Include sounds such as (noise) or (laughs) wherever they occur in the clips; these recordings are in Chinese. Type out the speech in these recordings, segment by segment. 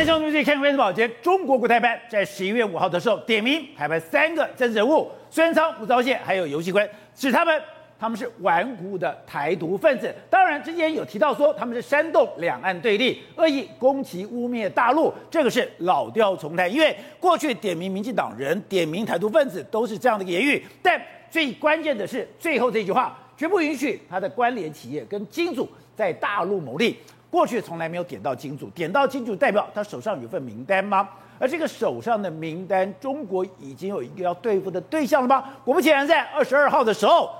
欢迎收看《看关注宝杰》。中国国台办在十一月五号的时候点名台湾三个政治人物：孙元昌、吴钊燮，还有游锡堃，指他们他们是顽固的台独分子。当然之前有提到说他们是煽动两岸对立，恶意攻击污蔑大陆，这个是老调重弹。因为过去点名民进党人、点名台独分子都是这样的言语，但最关键的是最后这句话：绝不允许他的关联企业跟金主在大陆牟利。过去从来没有点到金主，点到金主代表他手上有份名单吗？而这个手上的名单，中国已经有一个要对付的对象了吗？果不其然，在二十二号的时候，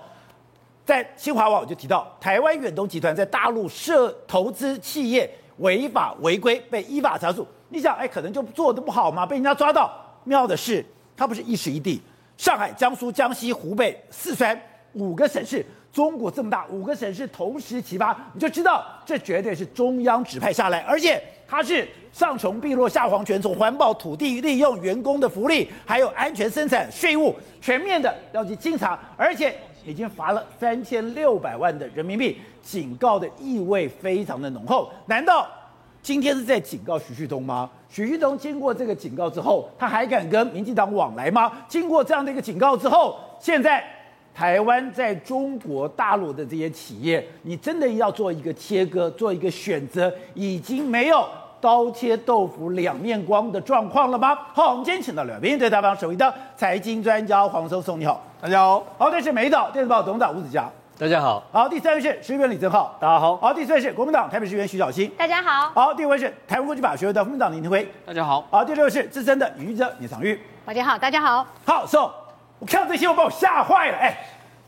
在新华网就提到，台湾远东集团在大陆设投资企业违法违规，被依法查处。你想，哎，可能就做得不好嘛，被人家抓到。妙的是，他不是一时一地，上海、江苏、江西、湖北、四川五个省市。中国这么大，五个省市同时齐发，你就知道这绝对是中央指派下来，而且它是上穷碧落下黄泉，从环保、土地利用、员工的福利，还有安全生产、税务全面的要去清查，而且已经罚了三千六百万的人民币，警告的意味非常的浓厚。难道今天是在警告徐旭东吗？徐旭东经过这个警告之后，他还敢跟民进党往来吗？经过这样的一个警告之后，现在。台湾在中国大陆的这些企业，你真的要做一个切割，做一个选择，已经没有刀切豆腐两面光的状况了吗？好，我们今天请到了两位对台湾首位的财经专家黄松松，你好，大家好。好，这是美丽岛电子报董事长吴子佳，大家好。好，第三位是时事评论李正浩，大家好。好，第四位是国民党台北市议员徐小新，大家好。好，第五位是台湾国际法学会的副秘书长林廷辉，大家好。好，第六位是资深的语记者叶昶玉，大家好，大家好。好，So，我看到这些我把我吓坏了，哎。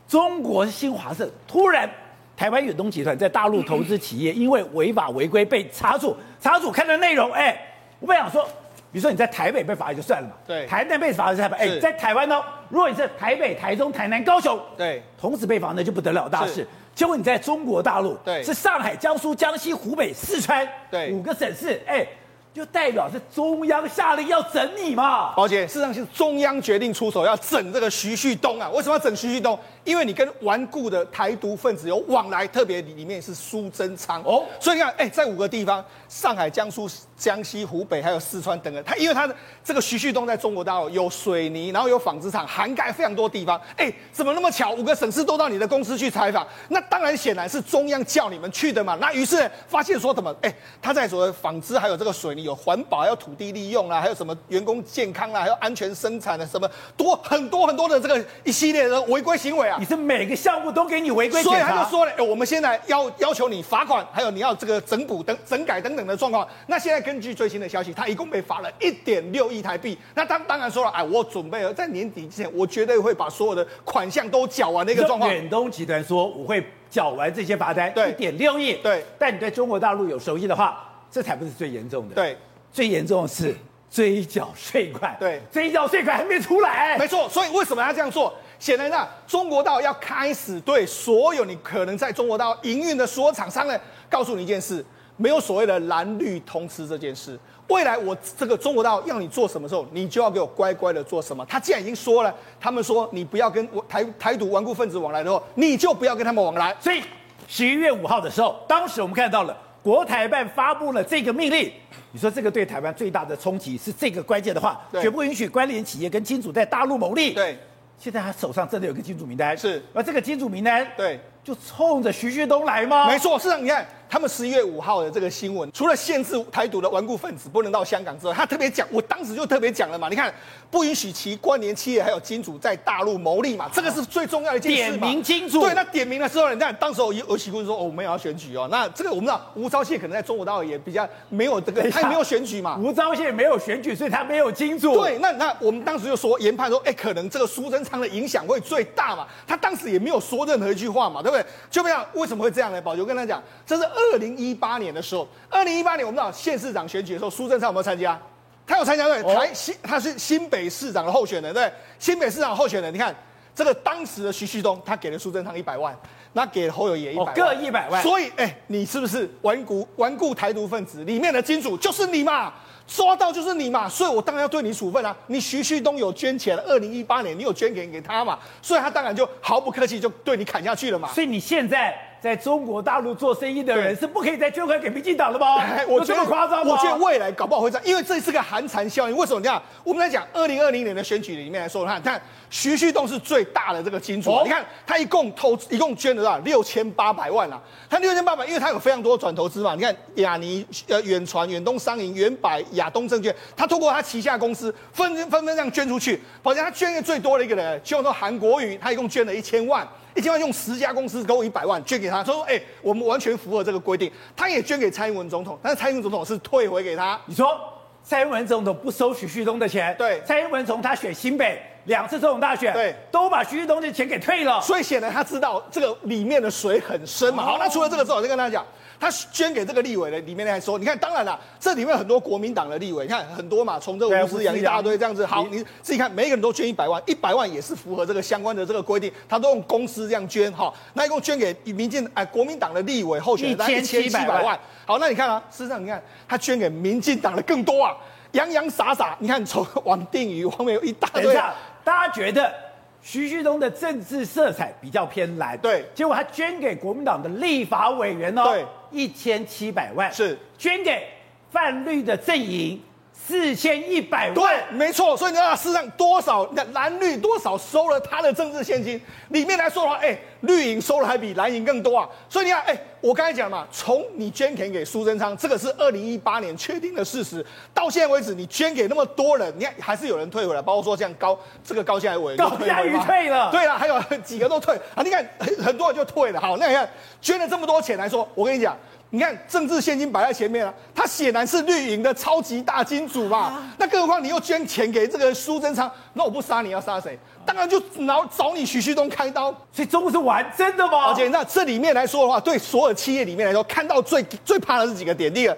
中国新华社突然，台湾远东集团在大陆投资企业，因为违法违规被查处。查处看的内容，哎，我本想说，比如说你在台北被罚也就算了嘛，对，台南被罚是台北，哎，在台湾呢，如果你是台北、台中、台南、高雄，对，同时被罚那就不得了大事。结果你在中国大陆，对，是上海、江苏、江西、湖北、四川，对，五个省市，哎。就代表是中央下令要整你嘛？宝姐，事实上是中央决定出手要整这个徐旭东啊！为什么要整徐旭东？因为你跟顽固的台独分子有往来，特别里面是苏贞昌哦。所以你看，哎、欸，在五个地方，上海、江苏、江西、湖北还有四川等等，他因为他的这个徐旭东在中国大陆有水泥，然后有纺织厂，涵盖非常多地方。哎、欸，怎么那么巧？五个省市都到你的公司去采访？那当然显然是中央叫你们去的嘛。那于是发现说什么？哎、欸，他在所谓纺织还有这个水泥。有环保，还有土地利用啊，还有什么员工健康啊，还有安全生产的什么多很多很多的这个一系列的违规行为啊！你是每个项目都给你违规，所以他就说了，哎，我们现在要要求你罚款，还有你要这个整补等整改等等的状况。那现在根据最新的消息，他一共被罚了一点六亿台币。那当当然说了，哎，我准备了在年底之前，我绝对会把所有的款项都缴完的一个状况。远东集团说我会缴完这些罚单，对，一点六亿，对。但你对中国大陆有熟悉的话。这才不是最严重的，对，最严重的是追缴税款，对，追缴税款还没出来，没错，所以为什么要这样做？显然啊，中国大陆要开始对所有你可能在中国大陆营运的所有厂商呢，告诉你一件事，没有所谓的蓝绿通吃这件事。未来我这个中国大陆要你做什么时候，你就要给我乖乖的做什么。他既然已经说了，他们说你不要跟台台独顽固分子往来的话，你就不要跟他们往来。所以十一月五号的时候，当时我们看到了。国台办发布了这个命令，你说这个对台湾最大的冲击是这个关键的话，绝不允许关联企业跟金主在大陆牟利。对，现在他手上真的有个金主名单，是，而这个金主名单，对，就冲着徐旭东来吗？没错，市长你看。他们十一月五号的这个新闻，除了限制台独的顽固分子不能到香港之外，他特别讲，我当时就特别讲了嘛，你看，不允许其关联企业还有金主在大陆牟利嘛，这个是最重要的一件事嘛。点名金主，对，那点名的时候，你看，当时有有喜姑说，哦，我们也要选举哦，那这个我们知道，吴钊燮可能在中国大陆也比较没有这个，他也没有选举嘛。吴钊燮没有选举，所以他没有金主。对，那那我们当时就说研判说，哎，可能这个苏贞昌的影响会最大嘛，他当时也没有说任何一句话嘛，对不对？就这样，为什么会这样呢？宝杰，我跟他讲，这是二零一八年。年的时候，二零一八年我们知道县市长选举的时候，苏贞昌有没有参加？他有参加对，台新他是新北市长的候选人对，新北市长候选人，你看这个当时的徐旭东，他给了苏贞昌一百万，那给了侯友宜一百万，各一百万。所以哎，你是不是顽固顽固台独分子里面的金主就是你嘛？抓到就是你嘛？所以我当然要对你处分啊！你徐旭东有捐钱，二零一八年你有捐钱给他嘛？所以他当然就毫不客气就对你砍下去了嘛。所以你现在。在中国大陆做生意的人是不可以再捐款给民进党的吗？我这么夸张吗？我觉得未来搞不好会这样，因为这是个寒蝉效应。为什么这样？我们在讲二零二零年的选举里面来说，看看徐旭东是最大的这个金主，哦、你看他一共投一共捐了多少？六千八百万啊！他六千八百，因为他有非常多转投资嘛。你看亚尼、呃远传、远东商银、远百、亚东证券，他透过他旗下公司纷纷纷这样捐出去。好像他捐的最多的一个人，就说韩国瑜，他一共捐了一千万。一千万用十家公司给我一百万捐给他，他说：“哎、欸，我们完全符合这个规定。”他也捐给蔡英文总统，但是蔡英文总统是退回给他。你说蔡英文总统不收许旭东的钱？对，蔡英文从他选新北两次总统大选，对，都把徐旭东的钱给退了。所以显然他知道这个里面的水很深嘛。好，那除了这个之后，我再跟大家讲。他捐给这个立委的里面来说，你看，当然了，这里面很多国民党的立委，你看很多嘛，从这个吴思扬一大堆这样子。好，你自己看，每一个人都捐一百万，一百万也是符合这个相关的这个规定，他都用公司这样捐哈。那一共捐给民进哎国民党的立委候选人一千七百万。好，那你看啊，事实上你看他捐给民进党的更多啊，洋洋洒洒，你看从王定宇后面有一大堆。等一下，大家觉得？徐旭东的政治色彩比较偏蓝，对，结果他捐给国民党的立法委员哦，对，一千七百万，是。捐给泛绿的阵营。四千一百万，对，没错。所以你知道，事实上多少？你看蓝绿多少收了他的政治现金？里面来说的话，哎，绿营收了还比蓝营更多啊。所以你看，哎，我刚才讲嘛，从你捐钱给苏贞昌，这个是二零一八年确定的事实，到现在为止，你捐给那么多人，你看还是有人退回来，包括说像高这个高嘉瑜高嘉瑜退了，对了，还有几个都退啊。你看很很多人就退了。好，那你看捐了这么多钱来说，我跟你讲。你看政治现金摆在前面了，他显然是绿营的超级大金主嘛。啊、那更何况你又捐钱给这个苏贞昌，那我不杀你要杀谁？当然就找找你徐旭东开刀。所以中国是玩真的吗？而且那这里面来说的话，对所有企业里面来说，看到最最怕的是几个点。第一个，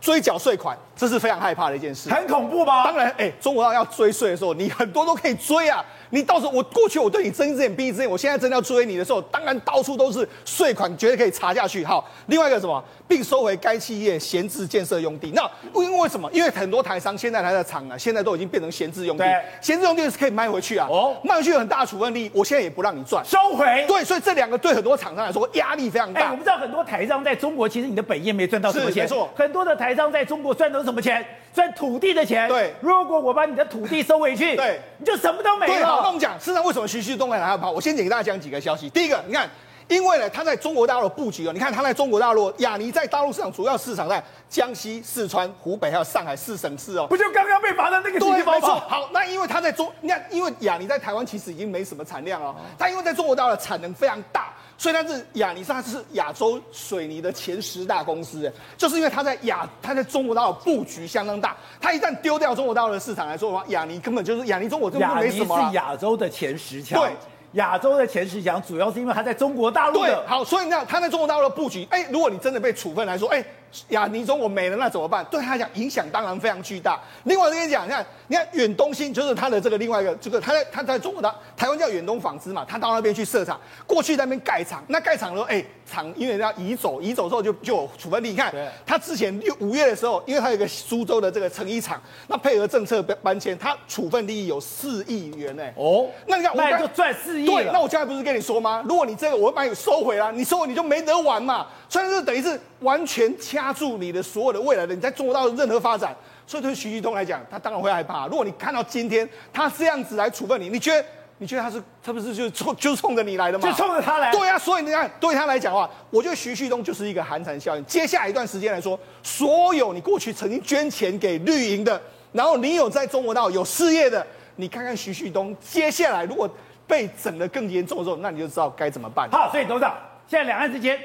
追缴税款，这是非常害怕的一件事。很恐怖吗？当然，哎、欸，中国要追税的时候，你很多都可以追啊。你到时候我过去我对你睁一只眼闭一只眼，我现在真的要追你的时候，当然到处都是税款，绝对可以查下去。好，另外一个什么，并收回该企业闲置建设用地。那因为什么？因为很多台商现在来的厂啊，现在都已经变成闲置用地。闲置用地是可以卖回去啊。哦，卖回去有很大的处分利益，我现在也不让你赚，收回。对，所以这两个对很多厂商来说压力非常大。哎，我不知道很多台商在中国，其实你的本业没赚到什么钱。没错，很多的台商在中国赚到什么钱？赚土地的钱。对，如果我把你的土地收回去，对，你就什么都没了。对，好，那我们讲，市场为什么徐旭东来还要跑？我先给大家讲几个消息。第一个，你看。因为呢，他在中国大陆的布局哦，你看他在中国大陆，亚尼在大陆市场主要市场在江西、四川、湖北还有上海四省市哦，不就刚刚被罚的那个地方吗？对，没错。好，那因为他在中，你看，因为亚尼在台湾其实已经没什么产量哦，他因为在中国大陆的产能非常大，所以他是亚泥，它是亚洲水泥的前十大公司，就是因为它在亚，它在中国大陆布局相当大，它一旦丢掉中国大陆的市场来说的话，亚尼根本就是亚尼中国根本就没什么。亚泥是亚洲的前十强。对。亚洲的前十强，主要是因为它在中国大陆。对，好，所以你知道他在中国大陆的布局，哎、欸，如果你真的被处分来说，哎、欸。亚尼中国没了，那怎么办？对他来讲影响当然非常巨大。另外我跟你讲，你看，你看远东新就是他的这个另外一个，这个他在他在中国的台湾叫远东纺织嘛，他到那边去设厂，过去在那边盖厂，那盖厂的时候，哎，厂因为要移走，移走之后就就有处分力。你看，他之前六五月的时候，因为他有一个苏州的这个成衣厂，那配合政策搬迁，他处分利益有四亿元呢。哦，那你看，那就赚四亿。对，那我刚才不是跟你说吗？如果你这个我把你收回来，你收回你就没得玩嘛。所以是等于是完全掐住你的所有的未来的，你在中国大陆任何发展。所以对徐旭东来讲，他当然会害怕。如果你看到今天他这样子来处分你，你觉得你觉得他是他不是就冲就冲着你来的吗？就冲着他来。对啊，所以你看对他来讲的话，我觉得徐旭东就是一个寒蝉效应。接下来一段时间来说，所有你过去曾经捐钱给绿营的，然后你有在中国大陆有事业的，你看看徐旭东接下来如果被整得更严重的时候，那你就知道该怎么办。好，所以董事长，现在两岸之间。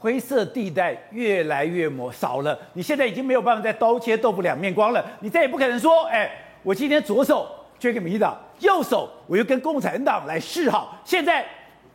灰色地带越来越抹少了，你现在已经没有办法再刀切豆腐两面光了。你再也不可能说，哎，我今天左手捐给民进党，右手我又跟共产党来示好。现在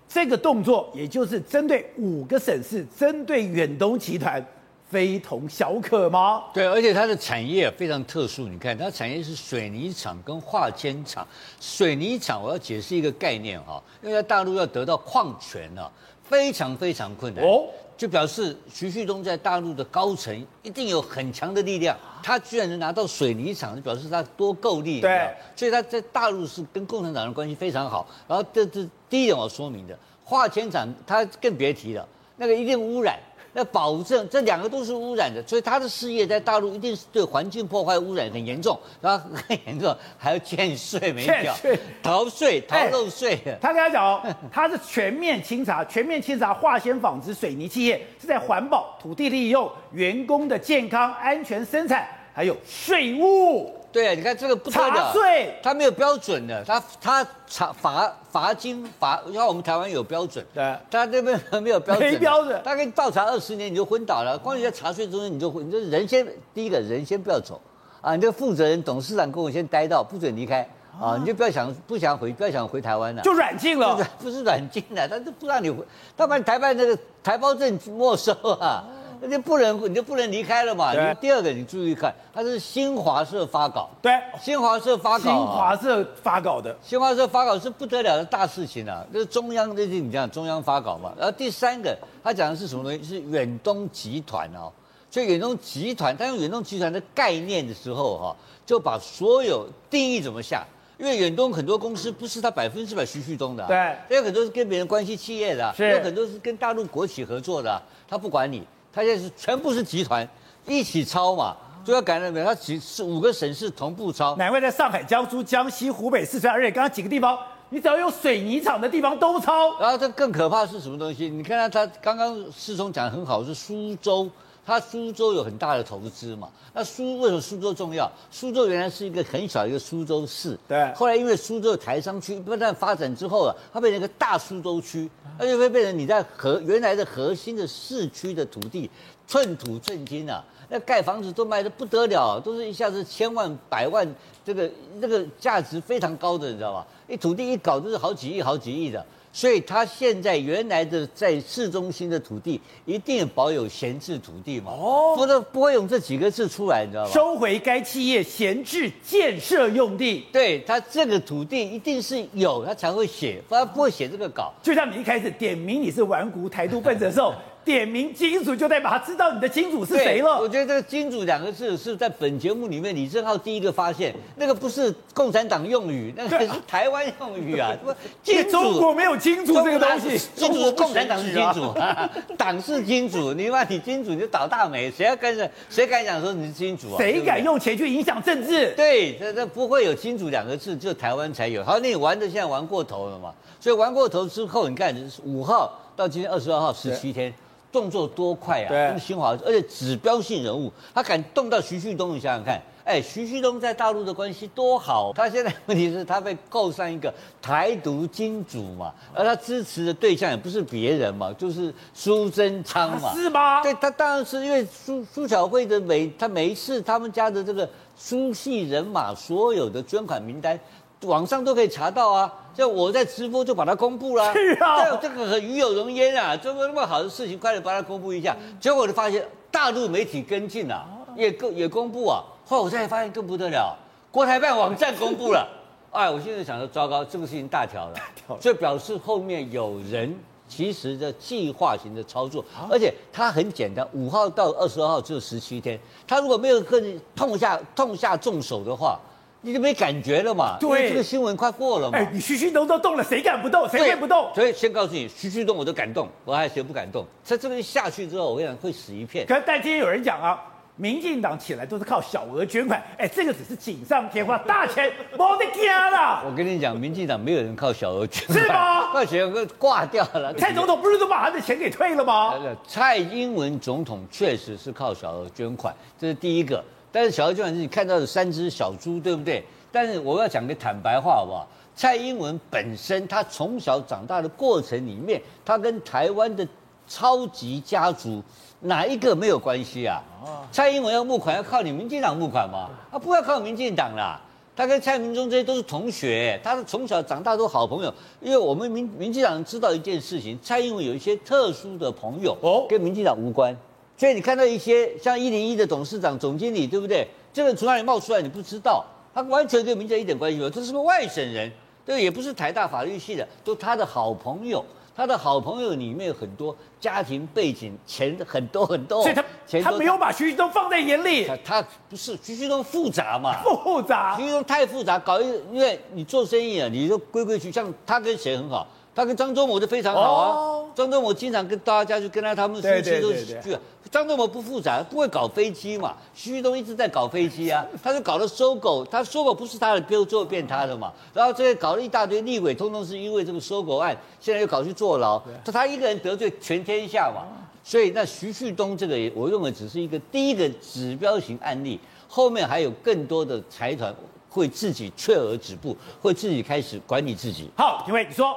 这个动作，也就是针对五个省市，针对远东集团，非同小可吗？对，而且它的产业非常特殊。你看，它产业是水泥厂跟化纤厂。水泥厂，我要解释一个概念哈，因为在大陆要得到矿权呢，非常非常困难哦。就表示徐旭东在大陆的高层一定有很强的力量，他居然能拿到水泥厂，就表示他多够力。对，所以他在大陆是跟共产党人关系非常好。然后这这第一点我说明的，化纤厂他更别提了，那个一定污染。那保证这两个都是污染的，所以他的事业在大陆一定是对环境破坏污染很严重，然后 (laughs) 很严重，还要欠税没缴，逃税逃漏税、欸。他跟他讲哦，(laughs) 他是全面清查，全面清查化纤纺织水泥企业是在环保、土地利用、员工的健康、安全生产，还有税务。对啊，你看这个不得了，查税。他没有标准的，他他查罚罚金罚，你看我们台湾有标准，对，他这边没有标准，没标准，他给你倒查二十年你就昏倒了，光你在查税中间你就你就人先第一个人先不要走。啊，你这个负责人董事长跟我先待到不准离开。啊，你就不要想不想回不要想回台湾了，就软禁了，(laughs) 不是软禁了，他就不让你回，他把你台办那个台胞证没收啊。那就不能，你就不能离开了嘛。你第二个，你注意看，它是新华社发稿。对，新华社发稿。新华社发稿的，新华社发稿是不得了的大事情啊！就是中央，就是你讲中央发稿嘛。然后第三个，他讲的是什么东西？是远东集团哦。所以远东集团，他用远东集团的概念的时候哈，就把所有定义怎么下？因为远东很多公司不是他百分之百徐旭东的，对，有很多是跟别人关系企业的，有很多是跟大陆国企合作的，他不管你。他现在是全部是集团一起抄嘛，就要感染没有？他几是五个省市同步抄，难怪在上海、江苏、江西、湖北、四川，而且刚刚几个地方，你只要有水泥厂的地方都抄。然后这更可怕是什么东西？你看他他刚刚师兄讲的很好，是苏州。他苏州有很大的投资嘛？那苏为什么苏州重要？苏州原来是一个很小一个苏州市，对。后来因为苏州的台商区不断发展之后啊，它变成一个大苏州区，而且会变成你在核原来的核心的市区的土地寸土寸金啊，那盖房子都卖的不得了，都是一下子千万百万，这个这个价值非常高的，你知道吧？一土地一搞都是好几亿好几亿的。所以他现在原来的在市中心的土地一定保有闲置土地嘛？哦，否则不会用这几个字出来，你知道吗？收回该企业闲置建设用地。对，他这个土地一定是有，他才会写，不然不会写这个稿。就像你一开始点名你是顽固台独分子的时候。(laughs) 点名金主就代表他知道你的金主是谁了。我觉得这个“金主”两个字是在本节目里面李正浩第一个发现，那个不是共产党用语，那个是台湾用语啊。(laughs) 金主，中国没有金主这个东西，中国共产党是金主，(laughs) 党是金主。你把你金主你就倒大霉，谁要跟着？谁敢讲说你是金主啊？谁敢用钱去影响政治？对，这这不会有“金主”两个字，就台湾才有。好，那你玩的现在玩过头了嘛？所以玩过头之后，你看五号到今天二十二号十七天。动作多快啊！对，新华，而且指标性人物，他敢动到徐旭东，你想想看，哎，徐旭东在大陆的关系多好。他现在问题是他被扣上一个台独金主嘛，而他支持的对象也不是别人嘛，就是苏贞昌嘛，是吗？对，他当然是因为苏苏巧慧的每他每一次他们家的这个苏系人马所有的捐款名单。网上都可以查到啊！就我在直播就把它公布了。(laughs) 是啊，这个很与有荣焉啊！这么那么好的事情，快点把它公布一下。结果我就发现大陆媒体跟进啊，也公也公布啊。后来我才发现更不得了，国台办网站公布了。(laughs) 哎，我现在想说，糟糕，这个事情大条了。大条了。所以表示后面有人其实的计划型的操作，而且它很简单，五号到二十二号只有十七天。他如果没有更痛下痛下重手的话。你就没感觉了嘛？对，这个新闻快过了嘛。哎，你徐旭东都动了，谁敢不动？谁会不动？所以先告诉你，徐旭东我都敢动，我还谁不敢动？在这个下去之后，我跟你讲会死一片。可是但今天有人讲啊，民进党起来都是靠小额捐款，哎，这个只是锦上添花，大钱 (laughs) 没得惊了。我跟你讲，民进党没有人靠小额捐款，是吗？(laughs) 那钱都挂掉了。蔡总统不是都把他的钱给退了吗？蔡英文总统确实是靠小额捐款，这是第一个。但是小额捐款是你看到的三只小猪，对不对？但是我要讲个坦白话，好不好？蔡英文本身他从小长大的过程里面，他跟台湾的超级家族哪一个没有关系啊？蔡英文要募款要靠你民进党募款吗？啊不要靠民进党啦，他跟蔡明忠这些都是同学，他是从小长大都好朋友。因为我们民民进党知道一件事情，蔡英文有一些特殊的朋友哦，跟民进党无关。所以你看到一些像一零一的董事长、总经理，对不对？这个从哪里冒出来？你不知道，他完全跟民进一点关系没有。这是个外省人，对，也不是台大法律系的，都他的好朋友。他的好朋友里面有很多家庭背景，钱很多很多。所以他他没有把徐旭东放在眼里。(laughs) 他他不是徐旭东复杂嘛？(laughs) 复杂。徐旭东太复杂，搞一个，因为你做生意啊，你就规规矩矩。像他跟谁很好？他跟张忠谋就非常好啊。哦张忠谋经常跟大家去跟他他们夫妻都是去。张忠谋不复杂，不会搞飞机嘛？徐旭东一直在搞飞机啊，(laughs) 他就搞了收购，他收购不是他的，最后做变他的嘛。然后这些搞了一大堆立委，通通是因为这个收购案，现在又搞去坐牢，他他一个人得罪全天下嘛。所以那徐旭东这个，我认为只是一个第一个指标型案例，后面还有更多的财团会自己却而止步，会自己开始管理自己。好，廷辉，你说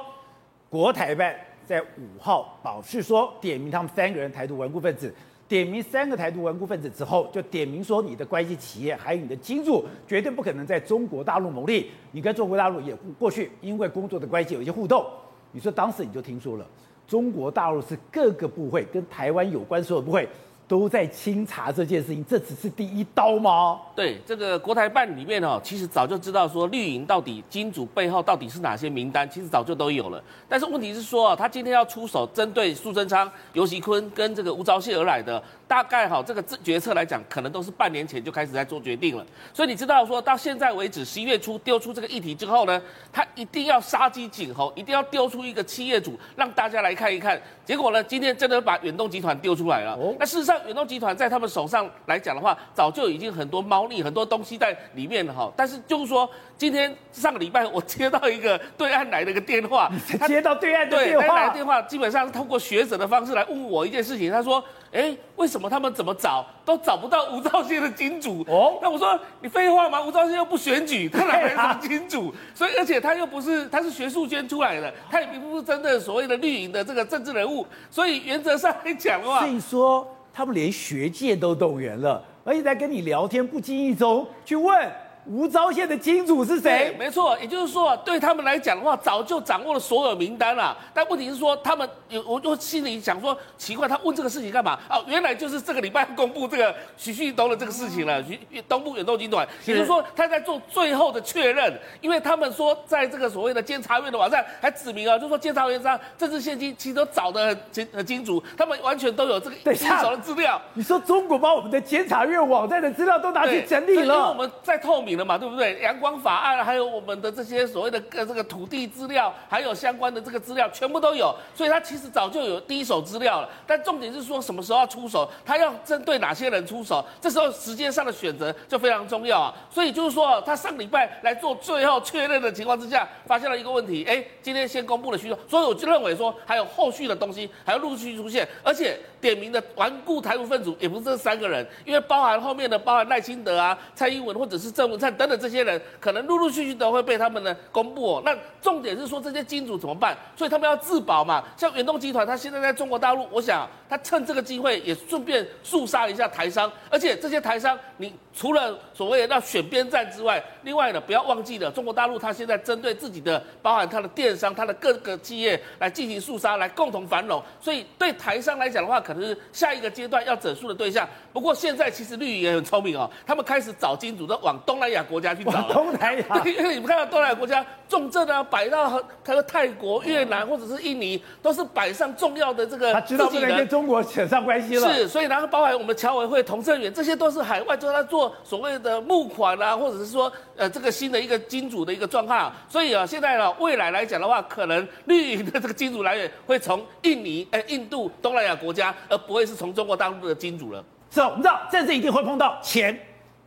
国台办在五号保释说点名他们三个人台独顽固分子。点名三个台独顽固分子之后，就点名说你的关系企业还有你的金主绝对不可能在中国大陆牟利。你跟中国大陆也过去因为工作的关系有一些互动。你说当时你就听说了，中国大陆是各个部会跟台湾有关所有部会都在清查这件事情，这只是第一刀吗？对，这个国台办里面哦，其实早就知道说绿营到底金主背后到底是哪些名单，其实早就都有了。但是问题是说啊，他今天要出手针对苏贞昌、游锡堃跟这个吴钊燮而来的。大概哈，这个决策来讲，可能都是半年前就开始在做决定了。所以你知道说到现在为止，十一月初丢出这个议题之后呢，他一定要杀鸡儆猴，一定要丢出一个企业主让大家来看一看。结果呢，今天真的把远东集团丢出来了。那事实上，远东集团在他们手上来讲的话，早就已经很多猫腻，很多东西在里面了哈。但是就是说，今天上个礼拜我接到一个 (laughs) 对岸来的一个电话，(laughs) 接到对岸的电话，对来的电话基本上是通过学者的方式来问我一件事情。他说。哎，为什么他们怎么找都找不到吴兆燮的金主？哦，那我说你废话吗？吴兆燮又不选举，他哪来什么金主？(laughs) 所以而且他又不是，他是学术圈出来的，他也并不是真的所谓的绿营的这个政治人物。所以原则上来讲的话，所以说他们连学界都动员了，而且在跟你聊天，不经意中去问。吴钊燮的金主是谁？没错，也就是说，对他们来讲的话，早就掌握了所有名单了。但问题是说，他们有，我就心里想说，奇怪，他问这个事情干嘛？哦，原来就是这个礼拜公布这个徐旭东的这个事情了。徐东部远东集团，也就是说，他在做最后的确认，因为他们说，在这个所谓的监察院的网站还指明啊，就是说监察院上政治献金其实都找的很清很清楚，他们完全都有这个一手的资料。你说中国把我们的监察院网站的资料都拿去整理了，因为我们在透明。嘛，对不对？阳光法案，还有我们的这些所谓的个这个土地资料，还有相关的这个资料，全部都有。所以他其实早就有第一手资料了。但重点是说什么时候要出手，他要针对哪些人出手，这时候时间上的选择就非常重要啊。所以就是说，他上礼拜来做最后确认的情况之下，发现了一个问题。哎，今天先公布了许多，所以我就认为说还有后续的东西还要陆续出现，而且点名的顽固台独分子也不是这三个人，因为包含后面的包含赖清德啊、蔡英文或者是郑文灿。等等这些人，可能陆陆续续都会被他们呢公布。那重点是说这些金主怎么办？所以他们要自保嘛。像远东集团，他现在在中国大陆，我想他趁这个机会也顺便肃杀一下台商。而且这些台商，你除了所谓的要选边站之外，另外呢，不要忘记了中国大陆，它现在针对自己的，包含它的电商、它的各个企业来进行肃杀，来共同繁荣。所以对台商来讲的话，可能是下一个阶段要整肃的对象。不过现在其实绿营也很聪明哦，他们开始找金主都往东南亚。国家去找东南亚，(laughs) 因为你们看到东南亚国家重镇啊，摆到他说泰国、越南或者是印尼，都是摆上重要的这个。他知道不能跟中国扯上关系了。是，所以然后包含我们侨委会、同政员，这些都是海外做他做所谓的募款啊，或者是说呃这个新的一个金主的一个状况。所以啊，现在呢未来来讲的话，可能绿营的这个金主来源会从印尼、哎印度、东南亚国家，而不会是从中国大陆的金主了。是，我们知道政治一定会碰到钱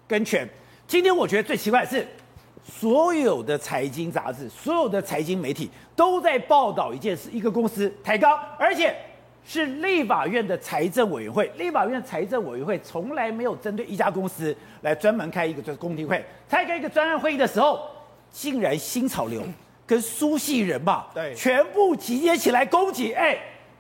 跟权。今天我觉得最奇怪的是，所有的财经杂志、所有的财经媒体都在报道一件事：一个公司抬高，而且是立法院的财政委员会。立法院财政委员会从来没有针对一家公司来专门开一个就是公听会，开开一个专案会议的时候，竟然新潮流跟苏系人吧对全部集结起来攻击，哎。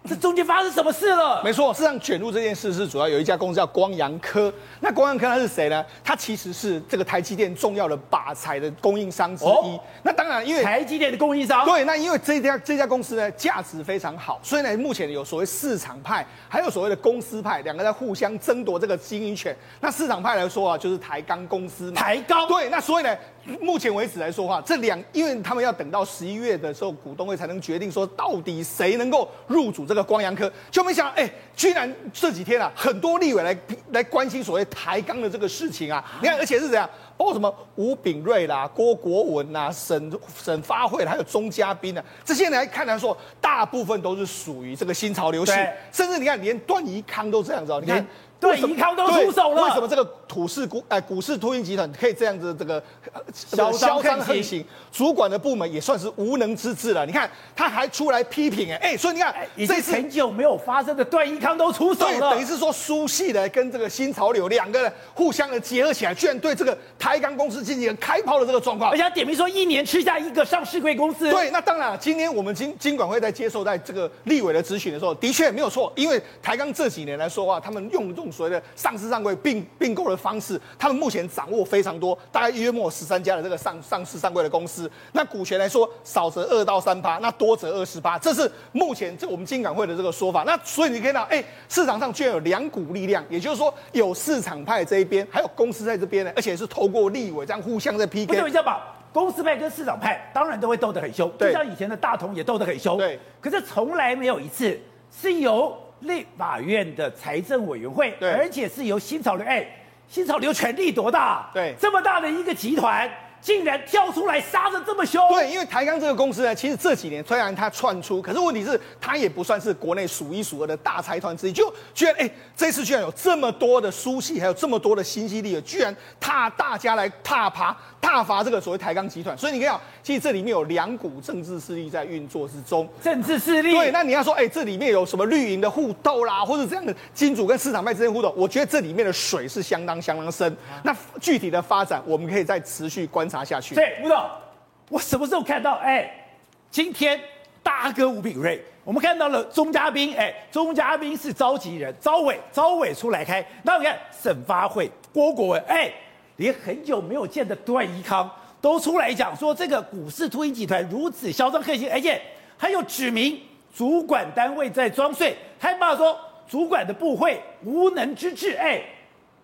这中间发生什么事了？没错，事实上卷入这件事是主要有一家公司叫光阳科。那光阳科它是谁呢？它其实是这个台积电重要的靶材的供应商之一。哦、那当然，因为台积电的供应商。对，那因为这家这家公司呢价值非常好，所以呢目前有所谓市场派，还有所谓的公司派，两个在互相争夺这个经营权。那市场派来说啊，就是台钢公司嘛。台钢。对，那所以呢。目前为止来说话，这两，因为他们要等到十一月的时候，股东会才能决定说到底谁能够入主这这个光阳科，就没想到，哎，居然这几天啊，很多立委来来关心所谓台钢的这个事情啊。你看，而且是怎样？包括什么吴炳瑞啦、郭国文啦、沈沈发慧，还有钟嘉宾啊，这些人来看来说，大部分都是属于这个新潮流系，甚至你看，连段宜康都这样子哦，你看。对，怡康都出手了。为什么这个土市股哎，股市秃鹰集团可以这样子这个嚣张横行？主管的部门也算是无能之至了。你看，他还出来批评哎哎，所以你看，这次很久没有发生的段怡康都出手了，等于是说苏系的跟这个新潮流两个人互相的结合起来，居然对这个台钢公司进行开炮的这个状况。而且他点名说一年吃下一个上市柜公司。对，那当然，今天我们经经管会在接受在这个立委的咨询的时候，的确没有错，因为台钢这几年来说话，他们用这种所谓的上市上柜并并购的方式，他们目前掌握非常多，大概约莫十三家的这个上上市上柜的公司。那股权来说，少则二到三趴，那多则二十八，这是目前这我们金管会的这个说法。那所以你可以看到，哎，市场上居然有两股力量，也就是说有市场派这一边，还有公司在这边呢，而且是透过立委这样互相在 PK。我这样吧，公司派跟市场派当然都会斗得很凶，就像以前的大同也斗得很凶。对，可是从来没有一次是由。立法院的财政委员会，对，而且是由新潮流，哎，新潮流权力多大？对，这么大的一个集团。竟然跳出来杀的这么凶！对，因为台钢这个公司呢，其实这几年虽然它窜出，可是问题是它也不算是国内数一数二的大财团之一。就居然哎，这次居然有这么多的书系，还有这么多的新势力，居然踏大家来踏爬、踏伐这个所谓台钢集团。所以你看，其实这里面有两股政治势力在运作之中。政治势力。对，那你要说哎，这里面有什么绿营的互斗啦，或者这样的金主跟市场派之间互斗？我觉得这里面的水是相当相当深。那具体的发展，我们可以再持续观察。查下去。对，吴总，我什么时候看到？哎，今天大哥吴秉叡，我们看到了钟嘉宾，哎，钟嘉宾是召集人，招委，招委出来开。那我看沈发慧、郭国文，哎，连很久没有见的段宜康都出来讲说，这个股市秃鹰集团如此嚣张横行，而且还有指明主管单位在装睡，还骂说主管的部会无能之至，哎，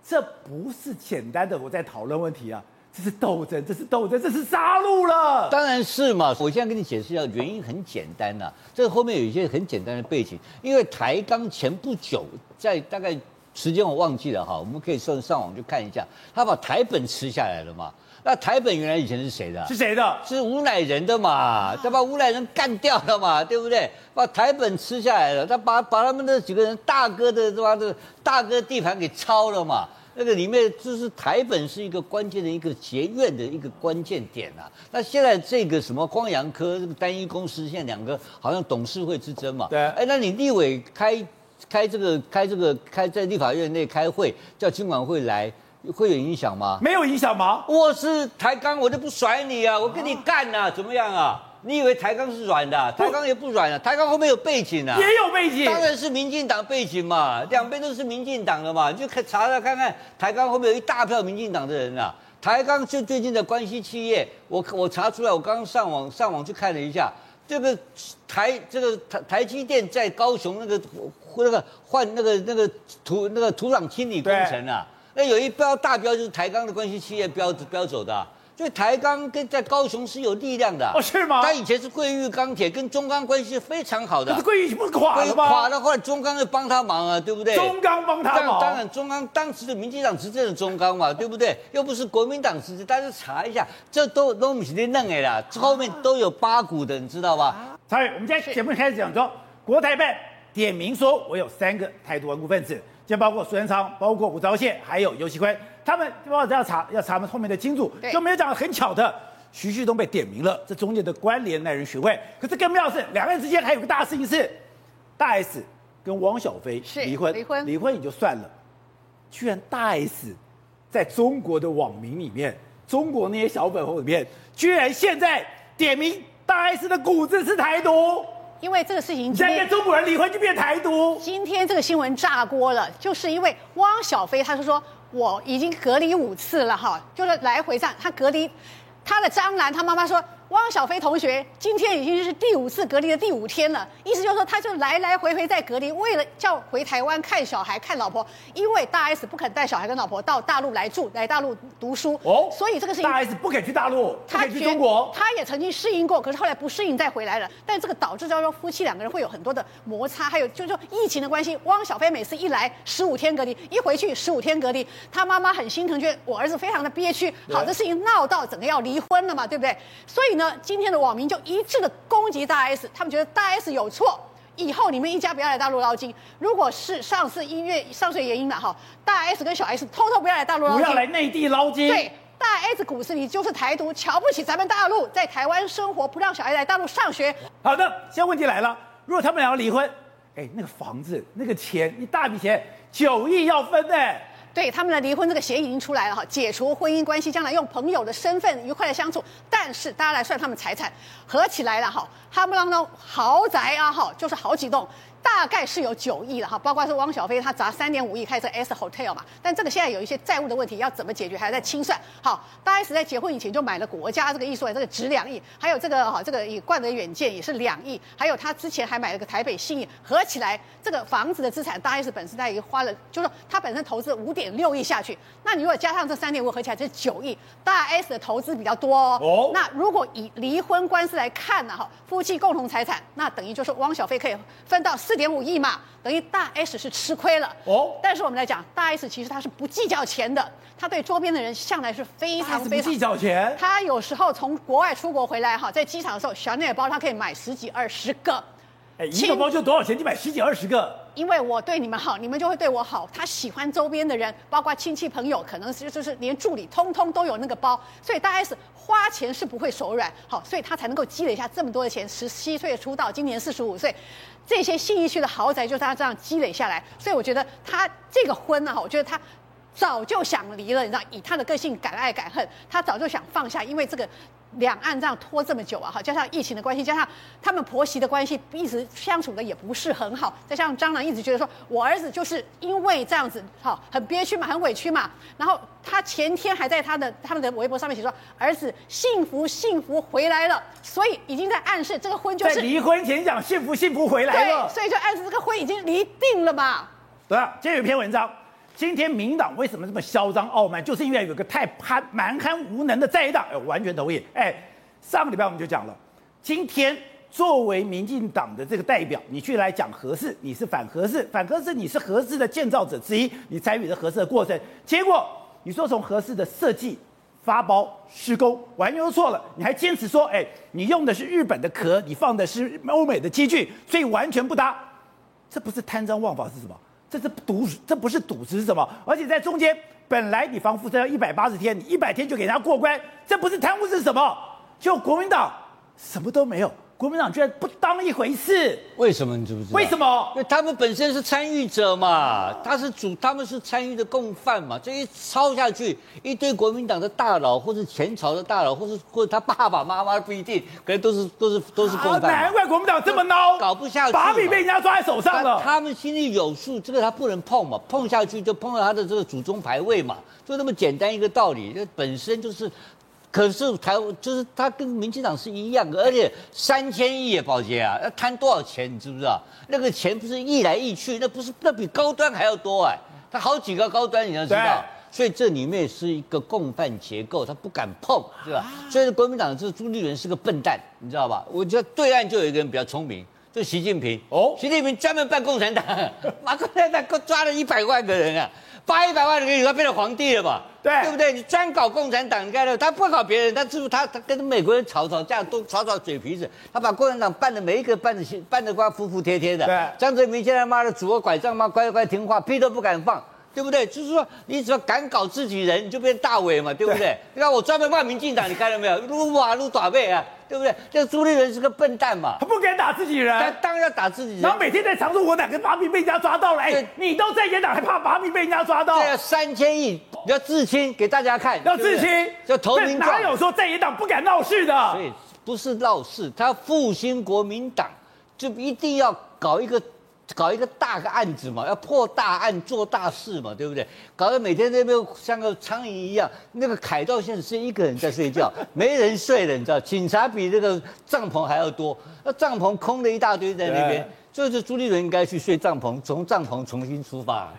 这不是简单的我在讨论问题啊。这是斗争，这是斗争，这是杀戮了。当然是嘛！我现在跟你解释一下，原因很简单呐、啊。这后面有一些很简单的背景，因为台钢前不久，在大概时间我忘记了哈，我们可以上上网去看一下，他把台本吃下来了嘛。那台本原来以前是谁的？是谁的？是吴乃仁的嘛？他把吴乃仁干掉了嘛？对不对？把台本吃下来了，他把把他们那几个人大哥的是吧？这大哥地盘给抄了嘛？那个里面就是台本是一个关键的一个结怨的一个关键点啊。那现在这个什么光阳科这个单一公司，现在两个好像董事会之争嘛。对。哎，那你立委开开这个开这个开在立法院内开会，叫金管会来，会有影响吗？没有影响吗？我是抬杠，我就不甩你啊，我跟你干啊，怎么样啊？你以为台钢是软的？台钢也不软啊，台钢后面有背景啊，也有背景，当然是民进党背景嘛，两边都是民进党的嘛，你就可查查看看，台钢后面有一大票民进党的人啊。台钢就最近的关系企业，我我查出来，我刚刚上网上网去看了一下，这个台这个台台积电在高雄那个那个换那个那个土那个土壤清理工程啊，那有一标大标就是台钢的关系企业标标走的啊。所以台钢跟在高雄是有力量的哦，是吗？他以前是桂玉钢铁，跟中钢关系非常好的。可是桂玉不是垮了吗？垮了，后来中钢又帮他忙啊，对不对？中钢帮他忙。当然，中钢当时的民进党执政的中钢嘛，(laughs) 对不对？又不是国民党执政，大家查一下，这都都不是你弄的啦，后面都有八股的，你知道吧？蔡宇，我们今天节目开始讲说，国台办点名说，我有三个台独顽固分子，就包括苏贞昌，包括吴钊燮，还有游锡堃。他们不知道要查，要查他们后面的金主，就没有讲很巧的，徐旭东被点名了，这中间的关联耐人寻味。可是更妙的是，两个人之间还有个大事情是，大 S 跟汪小菲离婚，离婚离婚也就算了，居然大 S 在中国的网民里面，中国那些小粉红里面，居然现在点名大 S 的骨子是台独，因为这个事情，现在跟中国人离婚就变台独。今天这个新闻炸锅了，就是因为汪小菲他是说。我已经隔离五次了哈，就是来回上他隔离，他的张兰他妈妈说汪小菲同学今天已经是第五次隔离的第五天了，意思就是说，他就来来回回在隔离，为了叫回台湾看小孩、看老婆，因为大 S 不肯带小孩跟老婆到大陆来住，来大陆读书，哦，所以这个事情大 S 不肯去大陆，他肯去中国，他也曾经适应过，可是后来不适应再回来了，但这个导致叫做夫妻两个人会有很多的摩擦，还有就是说疫情的关系，汪小菲每次一来十五天隔离，一回去十五天隔离，他妈妈很心疼，觉得我儿子非常的憋屈，好，这事情闹到整个要离婚了嘛，对不对？所以。那今天的网民就一致的攻击大 S，他们觉得大 S 有错，以后你们一家不要来大陆捞金。如果是上次音乐上次原因的哈，大 S 跟小 S 通通不要来大陆捞金，不要来内地捞金。对，大 S 股市里就是台独，瞧不起咱们大陆，在台湾生活，不让小孩来大陆上学。好的，现在问题来了，如果他们两个离婚，哎，那个房子那个钱一大笔钱，九亿要分呢。对他们的离婚这个协议已经出来了哈，解除婚姻关系，将来用朋友的身份愉快的相处。但是大家来算他们财产，合起来了哈，他们当中豪宅啊哈，就是好几栋。大概是有九亿了哈，包括是汪小菲他砸三点五亿开这 S Hotel 嘛，但这个现在有一些债务的问题要怎么解决，还在清算。好，大 S 在结婚以前就买了国家这个艺术，这个值两亿，还有这个哈这个以冠德远见也是两亿，还有他之前还买了个台北信义，合起来这个房子的资产，大 S 本身他已经花了，就是说他本身投资五点六亿下去，那你如果加上这三点五合起来就是九亿，大 S 的投资比较多哦。哦。那如果以离婚官司来看呢哈，夫妻共同财产，那等于就是汪小菲可以分到。四点五亿嘛，等于大 S 是吃亏了哦。但是我们来讲，大 S 其实他是不计较钱的，他对周边的人向来是非常非常计较钱。他有时候从国外出国回来哈，在机场的时候，小奈儿包他可以买十几二十个。哎，一个包就多少钱？你买十几二十个？因为我对你们好，你们就会对我好。他喜欢周边的人，包括亲戚朋友，可能是就是连助理，通通都有那个包。所以大 S 花钱是不会手软，好，所以他才能够积累下这么多的钱。十七岁出道，今年四十五岁。这些信义区的豪宅就是他这样积累下来，所以我觉得他这个婚呢，我觉得他早就想离了，你知道，以他的个性敢爱敢恨，他早就想放下，因为这个。两岸这样拖这么久啊，哈，加上疫情的关系，加上他们婆媳的关系一直相处的也不是很好，再加上张兰一直觉得说，我儿子就是因为这样子，哈，很憋屈嘛，很委屈嘛。然后他前天还在他的他们的微博上面写说，儿子幸福幸福回来了，所以已经在暗示这个婚就是在离婚前讲幸福幸福回来了，对，所以就暗示这个婚已经离定了嘛。对啊，今天有一篇文章。今天民党为什么这么嚣张傲慢？就是因为有个太贪蛮横无能的在野党，哎，完全同意。哎，上个礼拜我们就讲了，今天作为民进党的这个代表，你去来讲合适，你是反合适，反合适，你是合适的建造者之一，你参与了合适的过程，结果你说从合适的设计、发包、施工完全都错了，你还坚持说，哎，你用的是日本的壳，你放的是欧美的机具，所以完全不搭，这不是贪赃枉法是什么？这是赌，这不是赌，这是什么？而且在中间，本来你防辐射要一百八十天，你一百天就给人家过关，这不是贪污是什么？就国民党什么都没有。国民党居然不当一回事，为什么你知不知道？为什么？因为他们本身是参与者嘛，他是主，他们是参与的共犯嘛。这一抄下去，一堆国民党的大佬，或是前朝的大佬，或是或者他爸爸妈妈不一定，可能都是都是都是共犯。难怪国民党这么孬，搞不下去，把柄被人家抓在手上了。他们心里有数，这个他不能碰嘛，碰下去就碰到他的这个祖宗牌位嘛，就那么简单一个道理，这本身就是。可是台湾就是他跟民进党是一样的，而且三千亿也保洁啊，要贪多少钱你知不知道？那个钱不是溢来溢去，那不是那比高端还要多哎，他好几个高端你要知道，所以这里面是一个共犯结构，他不敢碰，是吧？所以国民党这个朱立伦是个笨蛋，你知道吧？我觉得对岸就有一个人比较聪明，就习近平哦，习近平专门办共产党，马共产党抓了一百万个人啊。发一百万人给你，他变成皇帝了嘛？对，对不对？你专搞共产党，你看到他不搞别人，他是不是他他跟美国人吵吵架，都吵吵嘴皮子。他把共产党办的每一个办的办的瓜服服帖帖的。对，江泽民现在妈的拄个拐杖妈，乖乖听话，屁都不敢放，对不对？就是说，你只要敢搞自己人，你就变大伟嘛，对不对？对你看我专门骂民进党，你看到没有？撸啊撸打背啊！对不对？这朱立伦是个笨蛋嘛，他不敢打自己人，他当然要打自己人。然后每天在常说我哪个把柄被人家抓到了，哎，你都在野党还怕把柄被人家抓到？对啊，三千亿要自清给大家看，要自清，要投名状。哪有说在野党不敢闹事的？所以不是闹事，他复兴国民党就一定要搞一个搞一个大个案子嘛，要破大案做大事嘛，对不对？搞得每天那边像个苍蝇一样。那个凯道现在是一个人在睡觉，(laughs) 没人睡了，你知道？警察比这个帐篷还要多，那帐篷空了一大堆在那边。所以这朱立伦应该去睡帐篷，从帐篷重新出发。